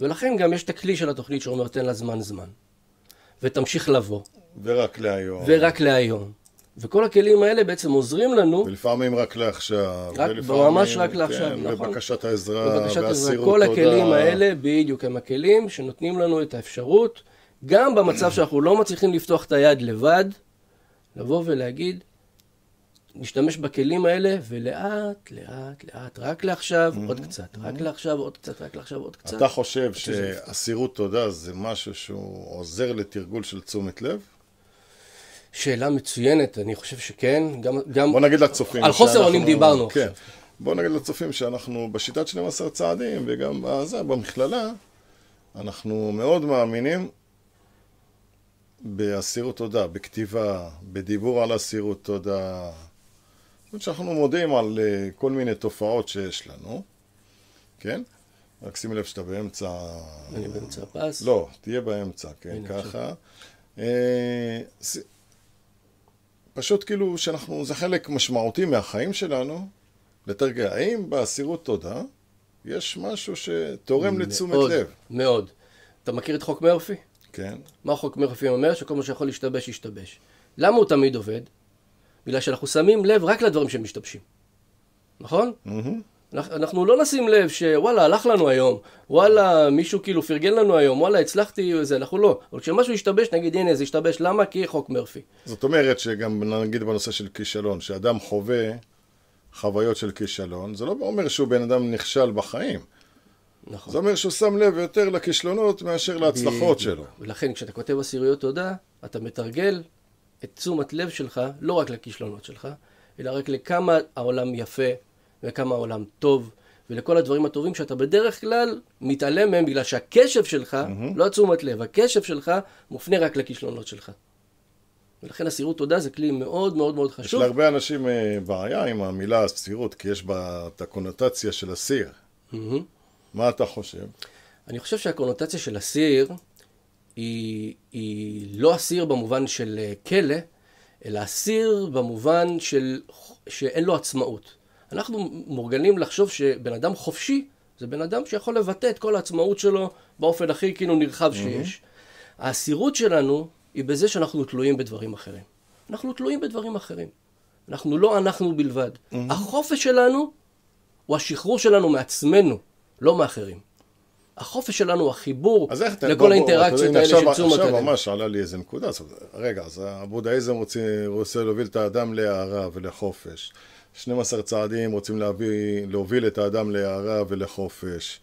ולכן גם יש את הכלי של התוכנית שאומר תן לה זמן זמן. ותמשיך לבוא.
ורק להיום.
ורק להיום. וכל הכלים האלה בעצם עוזרים לנו,
ולפעמים רק לעכשיו.
רק-
ולפעמים-
ממש רק לעכשיו,
כן,
נכון.
ובקשת העזרה,
בבקשת עזרה.
והסירות
כל
תודה.
הכלים האלה, בדיוק, הם הכלים שנותנים לנו את האפשרות, גם במצב שאנחנו לא מצליחים לפתוח את היד לבד, לבוא ולהגיד, נשתמש בכלים האלה, ולאט, לאט, לאט, רק לעכשיו, עוד קצת, רק לעכשיו, עוד קצת, רק לעכשיו, עוד קצת.
אתה חושב שאסירות תודה זה משהו שהוא עוזר לתרגול של תשומת לב?
שאלה מצוינת, אני חושב שכן, גם... גם
בוא נגיד לצופים
על חוסר אונים דיברנו
כן.
עכשיו.
בוא נגיד לצופים שאנחנו בשיטת 12 צעדים וגם בזה, במכללה, אנחנו מאוד מאמינים באסירות תודה, בכתיבה, בדיבור על אסירות תודה. זאת אומרת שאנחנו מודים על אה, כל מיני תופעות שיש לנו, כן? רק שימי לב שאתה באמצע...
אני באמצע הפס.
לא, תהיה באמצע, כן, ככה. אה, פשוט כאילו שאנחנו, זה חלק משמעותי מהחיים שלנו, לתרגל. האם באסירות תודה יש משהו שתורם לתשומת
מאוד,
לב?
מאוד. אתה מכיר את חוק מרפי?
כן.
מה חוק מרפי אומר? שכל מה שיכול להשתבש, ישתבש. למה הוא תמיד עובד? בגלל שאנחנו שמים לב רק לדברים שמשתבשים. נכון? אנחנו- אנחנו לא נשים לב שוואלה, הלך לנו היום, וואלה, מישהו כאילו פרגן לנו היום, וואלה, הצלחתי, וזה, אנחנו לא. אבל כשמשהו ישתבש, נגיד, הנה, זה השתבש, למה? כי חוק מרפי.
זאת אומרת שגם נגיד בנושא של כישלון, שאדם חווה חוויות של כישלון, זה לא אומר שהוא בן אדם נכשל בחיים.
נכון.
זה אומר שהוא שם לב יותר לכישלונות מאשר להצלחות. שלו.
ולכן כשאתה כותב אסיריות תודה, אתה מתרגל את תשומת לב שלך, לא רק לכישלונות שלך, אלא רק לכמה העולם יפה, וכמה העולם טוב, ולכל הדברים הטובים שאתה בדרך כלל מתעלם מהם, בגלל שהקשב שלך, לא התשומת לב, הקשב שלך מופנה רק לכישלונות שלך. ולכן אסירות תודה זה כלי מאוד מאוד מאוד
יש
חשוב.
להרבה אנשים אה, בעיה עם המילה אסירות, כי יש בה את הקונוטציה של אסיר.
מהמם.
מה אתה חושב?
אני חושב שהקונוטציה של אסיר היא, היא לא אסיר במובן של אה, כלא, אלא אסיר במובן של שאין לו עצמאות. אנחנו מורגלים לחשוב שבן אדם חופשי זה בן אדם שיכול לבטא את כל העצמאות שלו באופן הכי כאילו נרחב שיש. האסירות שלנו היא בזה שאנחנו תלויים בדברים אחרים. אנחנו תלויים בדברים אחרים. אנחנו לא אנחנו בלבד. החופש שלנו הוא השחרור שלנו מעצמנו, לא מאחרים. החופש שלנו החיבור. לכל
בוא,
האינטראקציות האלה
עכשיו-
של תשומת
עכשיו
הלב.
ממש עלה לי איזה נקודה. רגע, אז הבודהיזם רוצה, רוצה להוביל את האדם להערה ולחופש. 12 צעדים רוצים להביא, להוביל את האדם להערה ולחופש.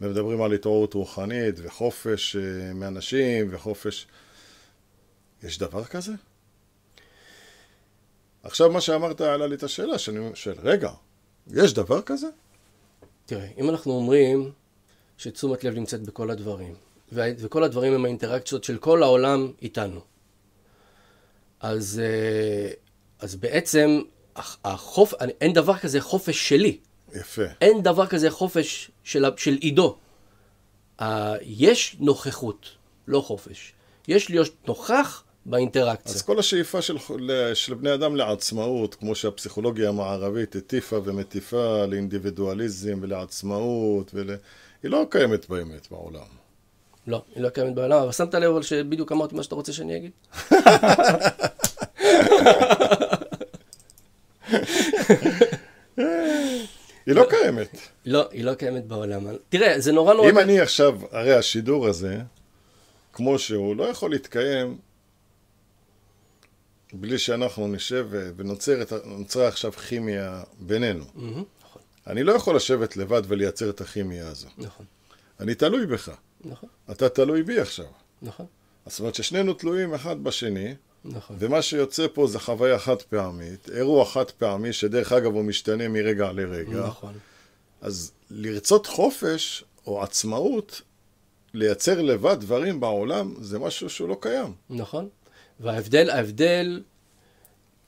ומדברים על התעוררות רוחנית וחופש אה, מאנשים וחופש... יש דבר כזה? עכשיו מה שאמרת העלה לי את השאלה, שאני שואל, רגע, יש דבר כזה?
תראה, אם אנחנו אומרים שתשומת לב נמצאת בכל הדברים, וכל הדברים הם האינטראקציות של כל העולם איתנו, אז, אה, אז בעצם הח- החופ... אין דבר כזה חופש שלי.
יפה.
אין דבר כזה חופש של, של עידו. יש נוכחות, לא חופש. יש להיות נוכח באינטראקציה.
אז כל השאיפה של, של בני אדם לעצמאות, כמו שהפסיכולוגיה המערבית הטיפה ומטיפה לאינדיבידואליזם ולעצמאות, ול... היא לא קיימת באמת בעולם.
לא, היא לא קיימת בעולם, אבל שמת לב אבל שבדיוק אמרתי מה שאתה רוצה שאני אגיד?
היא לא קיימת.
לא, היא לא קיימת בעולם. תראה, זה נורא נורא...
אם אני עכשיו, הרי השידור הזה, כמו שהוא, לא יכול להתקיים בלי שאנחנו נשב ונוצרה עכשיו כימיה בינינו.
נכון,
אני לא יכול לשבת לבד ולייצר את הכימיה הזו.
נכון,
אני תלוי בך.
נכון,
אתה תלוי בי עכשיו.
נכון,
זאת אומרת ששנינו תלויים אחד בשני,
נכון.
ומה שיוצא פה זה חוויה חד פעמית, אירוע חד פעמי, שדרך אגב הוא משתנה מרגע לרגע.
נכון.
אז לרצות חופש או עצמאות, לייצר לבד דברים בעולם, זה משהו שהוא לא קיים.
נכון. וההבדל, ההבדל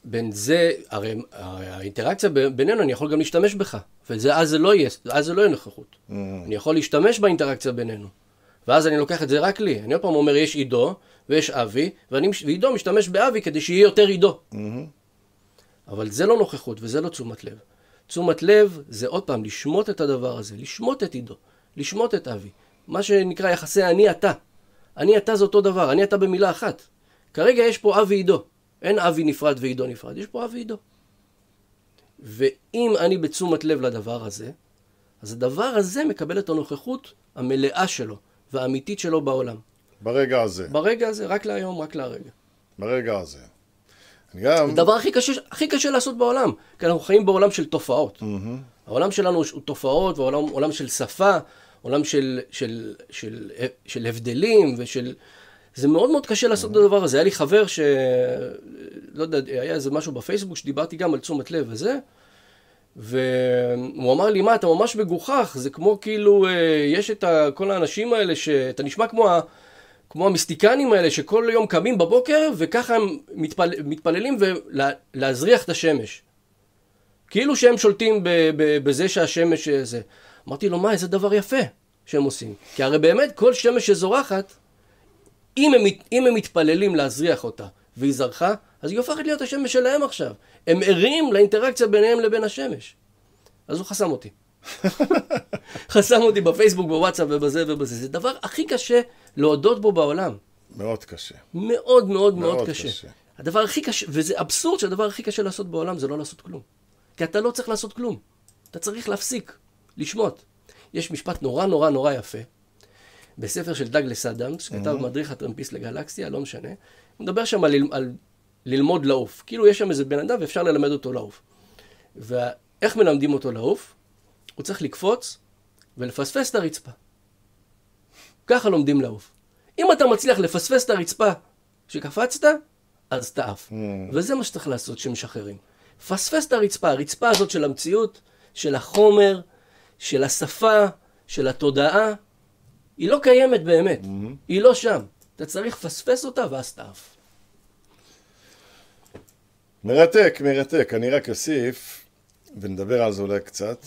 בין זה, הרי, הרי האינטראקציה בינינו, אני יכול גם להשתמש בך. ואז זה לא יהיה, אז זה לא יהיה נוכחות.
Mm.
אני יכול להשתמש באינטראקציה בינינו. ואז אני לוקח את זה רק לי. אני עוד פעם אומר, יש עידו ויש אבי, ואני, ועידו משתמש באבי כדי שיהיה יותר עידו.
Mm-hmm.
אבל זה לא נוכחות וזה לא תשומת לב. תשומת לב זה עוד פעם לשמוט את הדבר הזה, לשמוט את עידו, לשמוט את אבי. מה שנקרא יחסי אני-אתה. אני-אתה זה אותו דבר, אני-אתה במילה אחת. כרגע יש פה אבי עידו. אין אבי נפרד ועידו נפרד, יש פה אבי עידו. ואם אני בתשומת לב לדבר הזה, אז הדבר הזה מקבל את הנוכחות המלאה שלו והאמיתית שלו בעולם.
ברגע הזה,
ברגע הזה, רק להיום, רק להרגע.
ברגע הזה. גם...
הדבר הכי קשה, הכי קשה לעשות בעולם, כי אנחנו חיים בעולם של תופעות.
מהמם.
העולם שלנו הוא תופעות, ועולם עולם של שפה, עולם של, של, של, של הבדלים ושל... זה מאוד מאוד קשה לעשות את הדבר הזה. היה לי חבר ש... לא יודע, היה איזה משהו בפייסבוק שדיברתי גם על תשומת לב וזה, והוא אמר לי, מה, אתה ממש מגוחך, זה כמו כאילו, אה, יש את. כל האנשים האלה, שאתה נשמע כמו ה... כמו המיסטיקנים האלה שכל יום קמים בבוקר וככה הם מתפל... מתפללים ולהזריח את השמש. כאילו שהם שולטים ב... ב... בזה שהשמש אה, זה. אמרתי לו, מה, איזה דבר יפה שהם עושים. כי הרי באמת כל שמש שזורחת, אם הם, אם הם מתפללים להזריח אותה והיא זרחה, אז היא הופכת להיות השמש שלהם עכשיו. הם ערים לאינטראקציה ביניהם לבין השמש. אז הוא חסם אותי. חסם אותי בפייסבוק, בוואטסאפ ובזה ובזה. זה הדבר הכי קשה להודות בו בעולם.
מאוד קשה.
מאוד מאוד מאוד קשה.
קשה.
הדבר הכי קשה, וזה אבסורד שהדבר הכי קשה לעשות בעולם זה לא לעשות כלום. כי אתה לא צריך לעשות כלום. אתה צריך להפסיק, לשמוט. יש משפט נורא נורא נורא יפה, בספר של דאגלס אדמס, כתב מדריך הטרמפיסט לגלקסיה, לא משנה. הוא מדבר שם על, על ללמוד לעוף. כאילו יש שם איזה בן אדם ואפשר ללמד אותו לעוף. ואיך מלמדים אותו לעוף? הוא צריך לקפוץ ולפספס את הרצפה. ככה לומדים לעוף. אם אתה מצליח לפספס את הרצפה שקפצת, אז אתה עף. וזה מה שצריך לעשות כשמשחררים. פספס את הרצפה, הרצפה הזאת של המציאות, של החומר, של השפה, של התודעה, היא לא קיימת באמת. היא לא שם. אתה צריך לפספס אותה ואז אתה עף.
מרתק, מרתק. אני רק אוסיף, ונדבר על זה אולי קצת,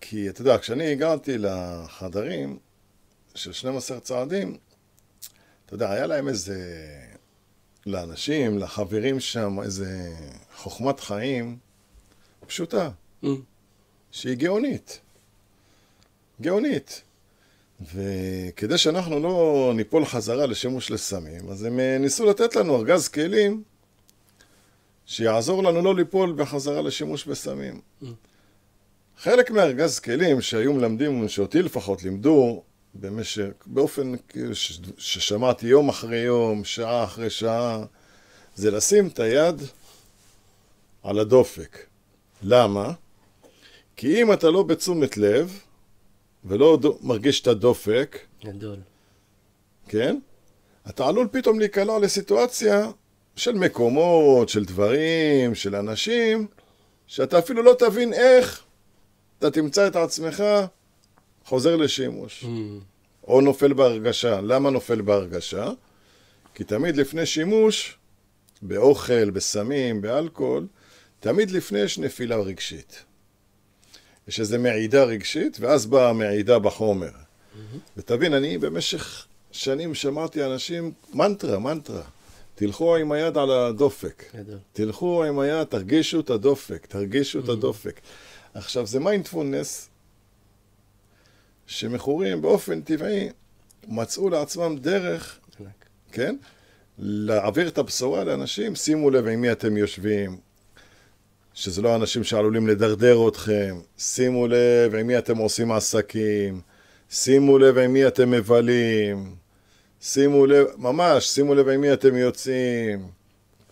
כי אתה יודע, כשאני הגעתי לחדרים של 12 צעדים, אתה יודע, היה להם איזה, לאנשים, לחברים שם, איזה חוכמת חיים פשוטה,
Mm.
שהיא גאונית. גאונית. וכדי שאנחנו לא ניפול חזרה לשימוש לסמים, אז הם אה, ניסו לתת לנו ארגז כלים שיעזור לנו לא ליפול בחזרה לשימוש בסמים. חלק מארגז כלים שהיו מלמדים, שאותי לפחות לימדו, במשך, באופן כאילו ש- ששמעתי יום אחרי יום, שעה אחרי שעה, זה לשים את היד על הדופק. למה? כי אם אתה לא בתשומת לב, ולא מרגיש את הדופק,
גדול.
כן? אתה עלול פתאום להיקלע לסיטואציה של מקומות, של דברים, של אנשים, שאתה אפילו לא תבין איך אתה תמצא את עצמך חוזר לשימוש.
Mm.
או נופל בהרגשה. למה נופל בהרגשה? כי תמיד לפני שימוש, באוכל, בסמים, באלכוהול, תמיד לפני יש נפילה רגשית. יש איזו מעידה רגשית, ואז באה המעידה בחומר. ותבין, אני במשך שנים שמעתי אנשים, מנטרה, מנטרה. תלכו עם היד על הדופק.
גדול.
תלכו עם היד, תרגישו את הדופק, תרגישו את הדופק. עכשיו, זה מיינדפולנס שמכורים באופן טבעי מצאו לעצמם דרך. כן? להעביר את הבשורה לאנשים, שימו לב עם מי אתם יושבים. שזה לא אנשים שעלולים לדרדר אתכם. שימו לב עם מי אתם עושים עסקים, שימו לב עם מי אתם מבלים, שימו לב, ממש, שימו לב עם מי אתם יוצאים.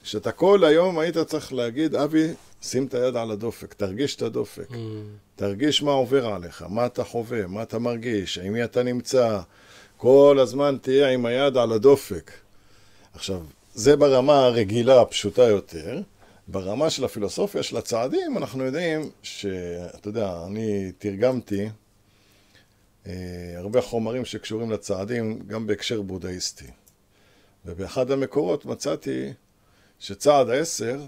שאתה כל היום היית צריך להגיד, אבי, שים את היד על הדופק, תרגיש את הדופק.
Mm.
תרגיש מה עובר עליך, מה אתה חווה, מה אתה מרגיש, עם מי אתה נמצא. כל הזמן תהיה עם היד על הדופק. עכשיו, זה ברמה הרגילה, הפשוטה יותר. ברמה של הפילוסופיה של הצעדים, אנחנו יודעים שאתה יודע, אני תרגמתי אה, הרבה חומרים שקשורים לצעדים, גם בהקשר בודהיסטי. ובאחד המקורות מצאתי שצעד העשר,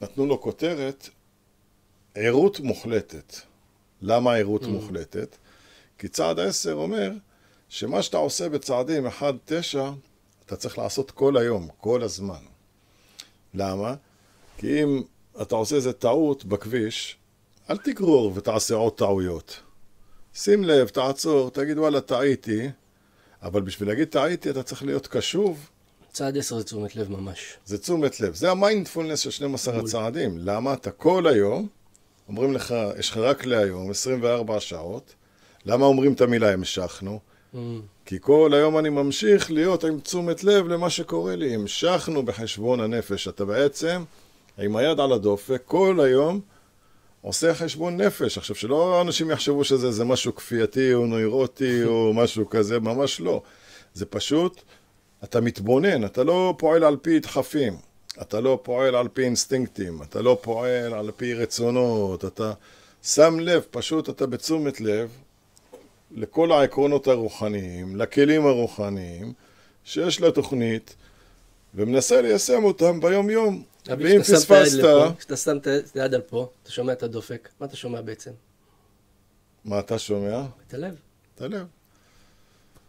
נתנו לו כותרת ערות מוחלטת. למה ערות mm. מוחלטת? כי צעד העשר אומר שמה שאתה עושה בצעדים 1-9, אתה צריך לעשות כל היום, כל הזמן. למה? כי אם אתה עושה איזה טעות בכביש, אל תגרור ותעשה עוד טעויות. שים לב, תעצור, תגיד וואלה, טעיתי, אבל בשביל להגיד טעיתי אתה צריך להיות קשוב.
צעד עשר זה תשומת לב ממש.
זה תשומת לב. זה המיינדפולנס של 12 הצעדים. למה? אתה כל היום, אומרים לך, יש לך רק להיום, 24 שעות. למה אומרים את המילה המשכנו?
Mm.
כי כל היום אני ממשיך להיות עם תשומת לב למה שקורה לי. המשכנו בחשבון הנפש. אתה בעצם, עם היד על הדופק, כל היום עושה חשבון נפש. עכשיו, שלא אנשים יחשבו שזה זה משהו כפייתי או נוירוטי או משהו כזה, ממש לא. זה פשוט, אתה מתבונן, אתה לא פועל על פי דחפים. אתה לא פועל על פי אינסטינקטים, אתה לא פועל על פי רצונות, אתה שם לב, פשוט אתה בתשומת לב לכל העקרונות הרוחניים, לכלים הרוחניים שיש לתוכנית, ומנסה ליישם אותם ביום-יום. ואם פספסת...
כשאתה שם את היד על פה, אתה שומע את הדופק, מה אתה שומע בעצם?
מה אתה שומע?
את הלב.
את הלב.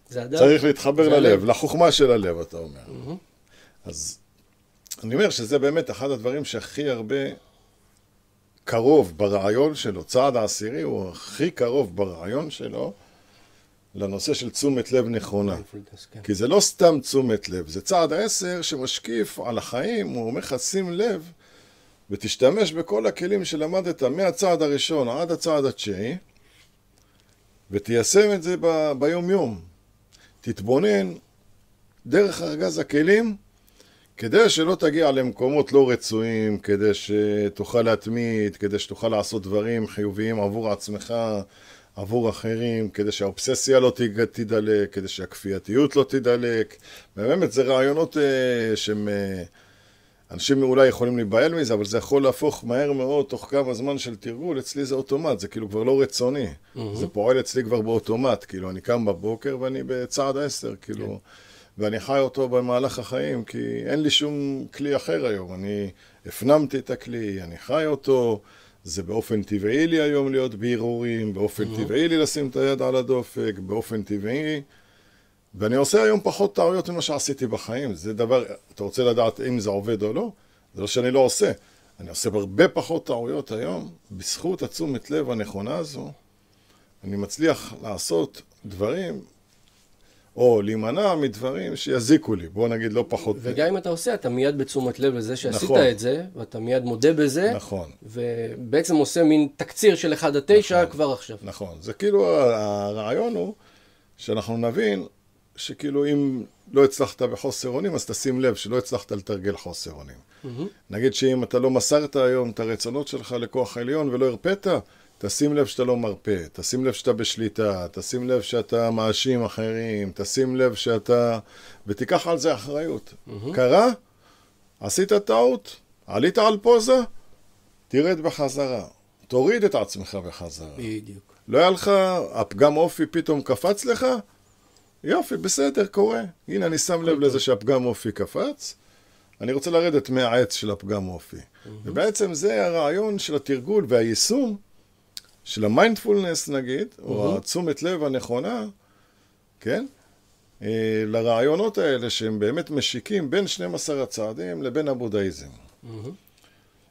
זה הדם.
צריך להתחבר ללב,
הלב.
לחוכמה של הלב, אתה אומר.
מהמם.
אז אני אומר שזה באמת אחד הדברים שהכי הרבה קרוב ברעיון שלו, צעד העשירי הוא הכי קרוב ברעיון שלו לנושא של תשומת לב נכונה.
כן.
כי זה לא סתם תשומת לב, זה צעד עשר שמשקיף על החיים, הוא אומר לך שים לב ותשתמש בכל הכלים שלמדת מהצעד הראשון עד הצעד התשיעי ותיישם את זה ב- ביום-יום. תתבונן דרך ארגז הכלים כדי שלא תגיע למקומות לא רצויים, כדי שתוכל להתמיד, כדי שתוכל לעשות דברים חיוביים עבור עצמך, עבור אחרים, כדי שהאובססיה לא תידלק, כדי שהכפייתיות לא תידלק. באמת, זה רעיונות אה, שהם... אה, אנשים אולי יכולים להיבהל מזה, אבל זה יכול להפוך מהר מאוד, תוך כמה זמן של תרגול, אצלי זה אוטומט, זה כאילו כבר לא רצוני. זה פועל אצלי כבר באוטומט, כאילו, אני קם בבוקר ואני בצעד עשר, כאילו, ואני חי אותו במהלך החיים, כי אין לי שום כלי אחר היום. אני הפנמתי את הכלי, אני חי אותו, זה באופן טבעי לי היום להיות בהרהורים, באופן טבעי לי לשים את היד על הדופק, באופן טבעי. ואני עושה היום פחות טעויות ממה שעשיתי בחיים. זה דבר, אתה רוצה לדעת אם זה עובד או לא? זה לא שאני לא עושה. אני עושה הרבה פחות טעויות היום, בזכות התשומת לב הנכונה הזו, אני מצליח לעשות דברים, או להימנע מדברים שיזיקו לי. בוא נגיד לא פחות...
וגם אם אתה עושה, אתה מיד בתשומת לב לזה שעשית
נכון.
את זה, ואתה מיד מודה בזה,
נכון.
ובעצם עושה מין תקציר של 1 עד 9
נכון.
כבר עכשיו.
נכון. זה כאילו, הרעיון הוא שאנחנו נבין שכאילו אם לא הצלחת בחוסר אונים, אז תשים לב שלא הצלחת לתרגל חוסר אונים.
מהמם.
נגיד שאם אתה לא מסרת היום את הרצונות שלך לכוח עליון ולא הרפאת, תשים לב שאתה לא מרפא, תשים לב שאתה בשליטה, תשים לב שאתה מאשים אחרים, תשים לב שאתה... ותיקח על זה אחריות. קרה? עשית טעות? עלית על פוזה? תרד בחזרה. תוריד את עצמך בחזרה.
בדיוק.
לא היה לך, הפגם אופי פתאום קפץ לך? יופי, בסדר, קורה. הנה, אני שם לב לזה שהפגם אופי קפץ. אני רוצה לרדת מהעץ של הפגם אופי. ובעצם זה הרעיון של התרגול והיישום של המיינדפולנס נגיד, או התשומת לב הנכונה, כן? אה, לרעיונות האלה שהם באמת משיקים בין 12 הצעדים לבין הבודהיזם.
מהמם.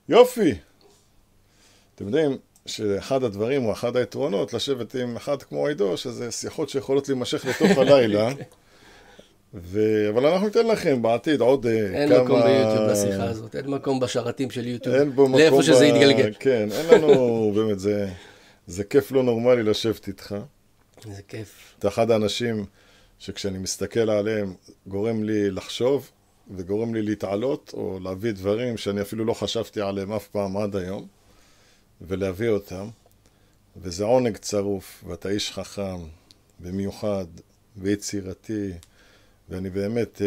יופי. אתם יודעים שאחד הדברים או אחד היתרונות לשבת עם אחד כמו עידו, שזה שיחות שיכולות להימשך לתוך הלילה. ו... אבל אנחנו ניתן לכם בעתיד עוד אה,
אין
כמה...
מקום ביוטיוב לשיחה הזאת, אין מקום בשרתים של יוטיוב.
אין בו מקום...
לאיפה שזה
ב...
יתגלגל.
כן, אין לנו, באמת, זה, זה כיף לא נורמלי לשבת איתך.
זה כיף.
אתה אחד האנשים שכשאני מסתכל עליהם, גורם לי לחשוב וגורם לי להתעלות או להביא דברים שאני אפילו לא חשבתי עליהם אף פעם עד היום, ולהביא אותם. וזה עונג צרוף, ואתה איש חכם, במיוחד, ויצירתי, ואני באמת אה,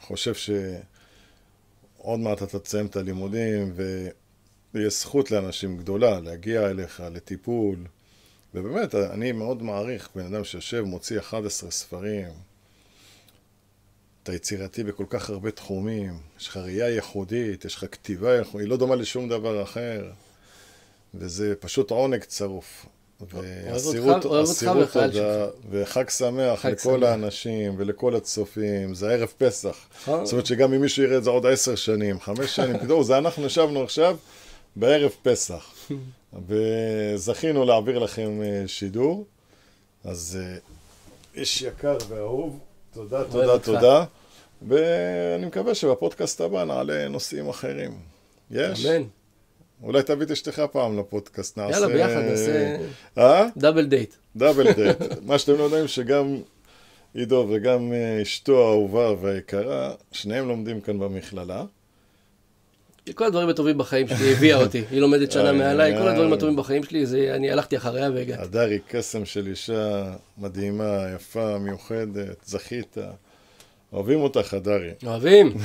חושב שעוד מעט אתה תסיים את הלימודים, ויש זכות לאנשים גדולה להגיע אליך לטיפול. ובאמת, אני מאוד מעריך בן אדם שיושב, מוציא 11 ספרים, אתה יצירתי בכל כך הרבה תחומים, יש לך ראייה ייחודית, יש לך כתיבה ייחודית, היא לא דומה לשום דבר אחר, וזה פשוט עונג צרוף. ואסירות אסירות תודה, וחג שמח
חג
לכל
שמח.
האנשים ולכל הצופים, זה ערב פסח.
נכון.
זאת אומרת שגם אם מישהו יראה את זה עוד עשר שנים, חמש שנים, תדעו, זה אנחנו ישבנו עכשיו בערב פסח, וזכינו להעביר לכם אה, שידור, אז אה, איש יקר ואהוב, תודה, תודה. תודה, ואני מקווה שבפודקאסט הבא נעלה נושאים אחרים. יש?
אמן.
אולי תביא את אשתך פעם לפודקאסט, נעשה...
יאללה, ביחד נעשה
אה?
double date.
double date. מה שאתם לא יודעים שגם עידו וגם אה, אשתו האהובה והיקרה, שניהם לומדים כאן במכללה.
כל הדברים הטובים בחיים שלי הביאה אותי. היא לומדת שנה מעליי, כל. הדברים הטובים בחיים שלי, זה אני הלכתי אחריה והגעתי.
הדר היא קסם של אישה מדהימה, יפה, מיוחדת, זכית. אוהבים אותך, הדרי.
אוהבים.